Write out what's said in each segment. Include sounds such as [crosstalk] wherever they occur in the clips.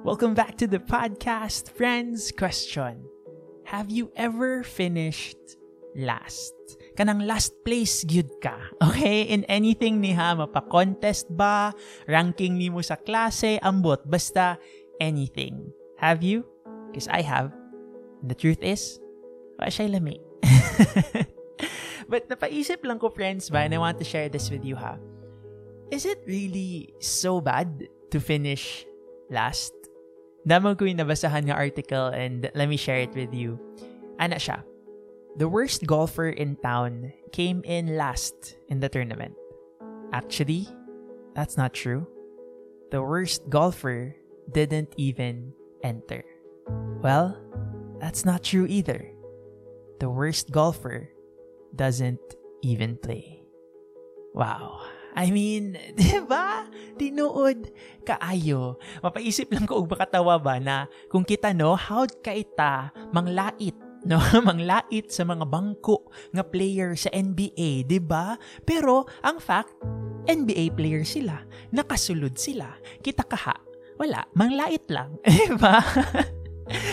Welcome back to the podcast, friends. Question Have you ever finished last? Kanang last place gyud ka. [laughs] Okay? In anything niha, mapa-contest ba, ranking ni mo sa klase, ambot, basta anything. Have you? Because I have. And the truth is, wa siya lami. [laughs] But napaisip lang ko, friends, ba, and I want to share this with you, ha? Is it really so bad to finish last? Damang ko yung nabasahan ng article and let me share it with you. Ana siya. The worst golfer in town came in last in the tournament. Actually, that's not true. The worst golfer didn't even enter. Well, that's not true either. The worst golfer doesn't even play. Wow. I mean, [laughs] di ba? Tinuod kaayo. Mapaisip lang ko og makatawa ba na kung kita no, how ka ita manglait [laughs] no manglait sa mga bangko nga player sa NBA, 'di ba? Pero ang fact, NBA player sila, nakasulod sila. Kita kaha, wala, manglait lang, [laughs] 'di ba?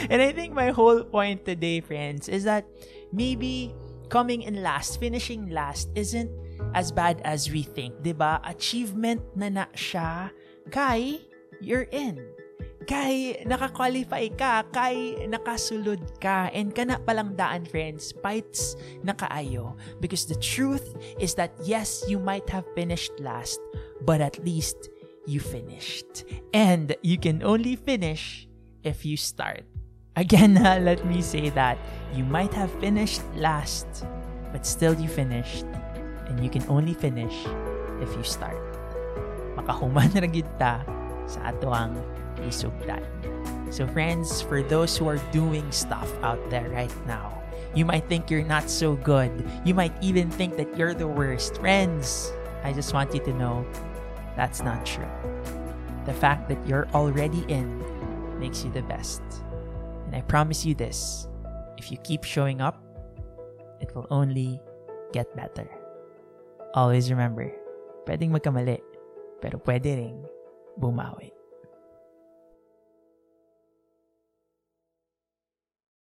And I think my whole point today, friends, is that maybe coming in last, finishing last isn't as bad as we think, ba? Achievement na na siya kay you're in. Kay naka-qualify ka, kay nakasulod ka, and kana palang daan, friends, fights na kaayo. Because the truth is that yes, you might have finished last, but at least you finished. And you can only finish if you start. Again, [laughs] uh, let me say that you might have finished last, but still you finished and you can only finish if you start. Makahuman ra ta sa atoang isugdan. So friends, for those who are doing stuff out there right now, you might think you're not so good. You might even think that you're the worst. Friends, I just want you to know that's not true. The fact that you're already in makes you the best. And I promise you this, if you keep showing up, it will only get better. Always remember, pwedeng magkamali, pero pwede ring bumawi.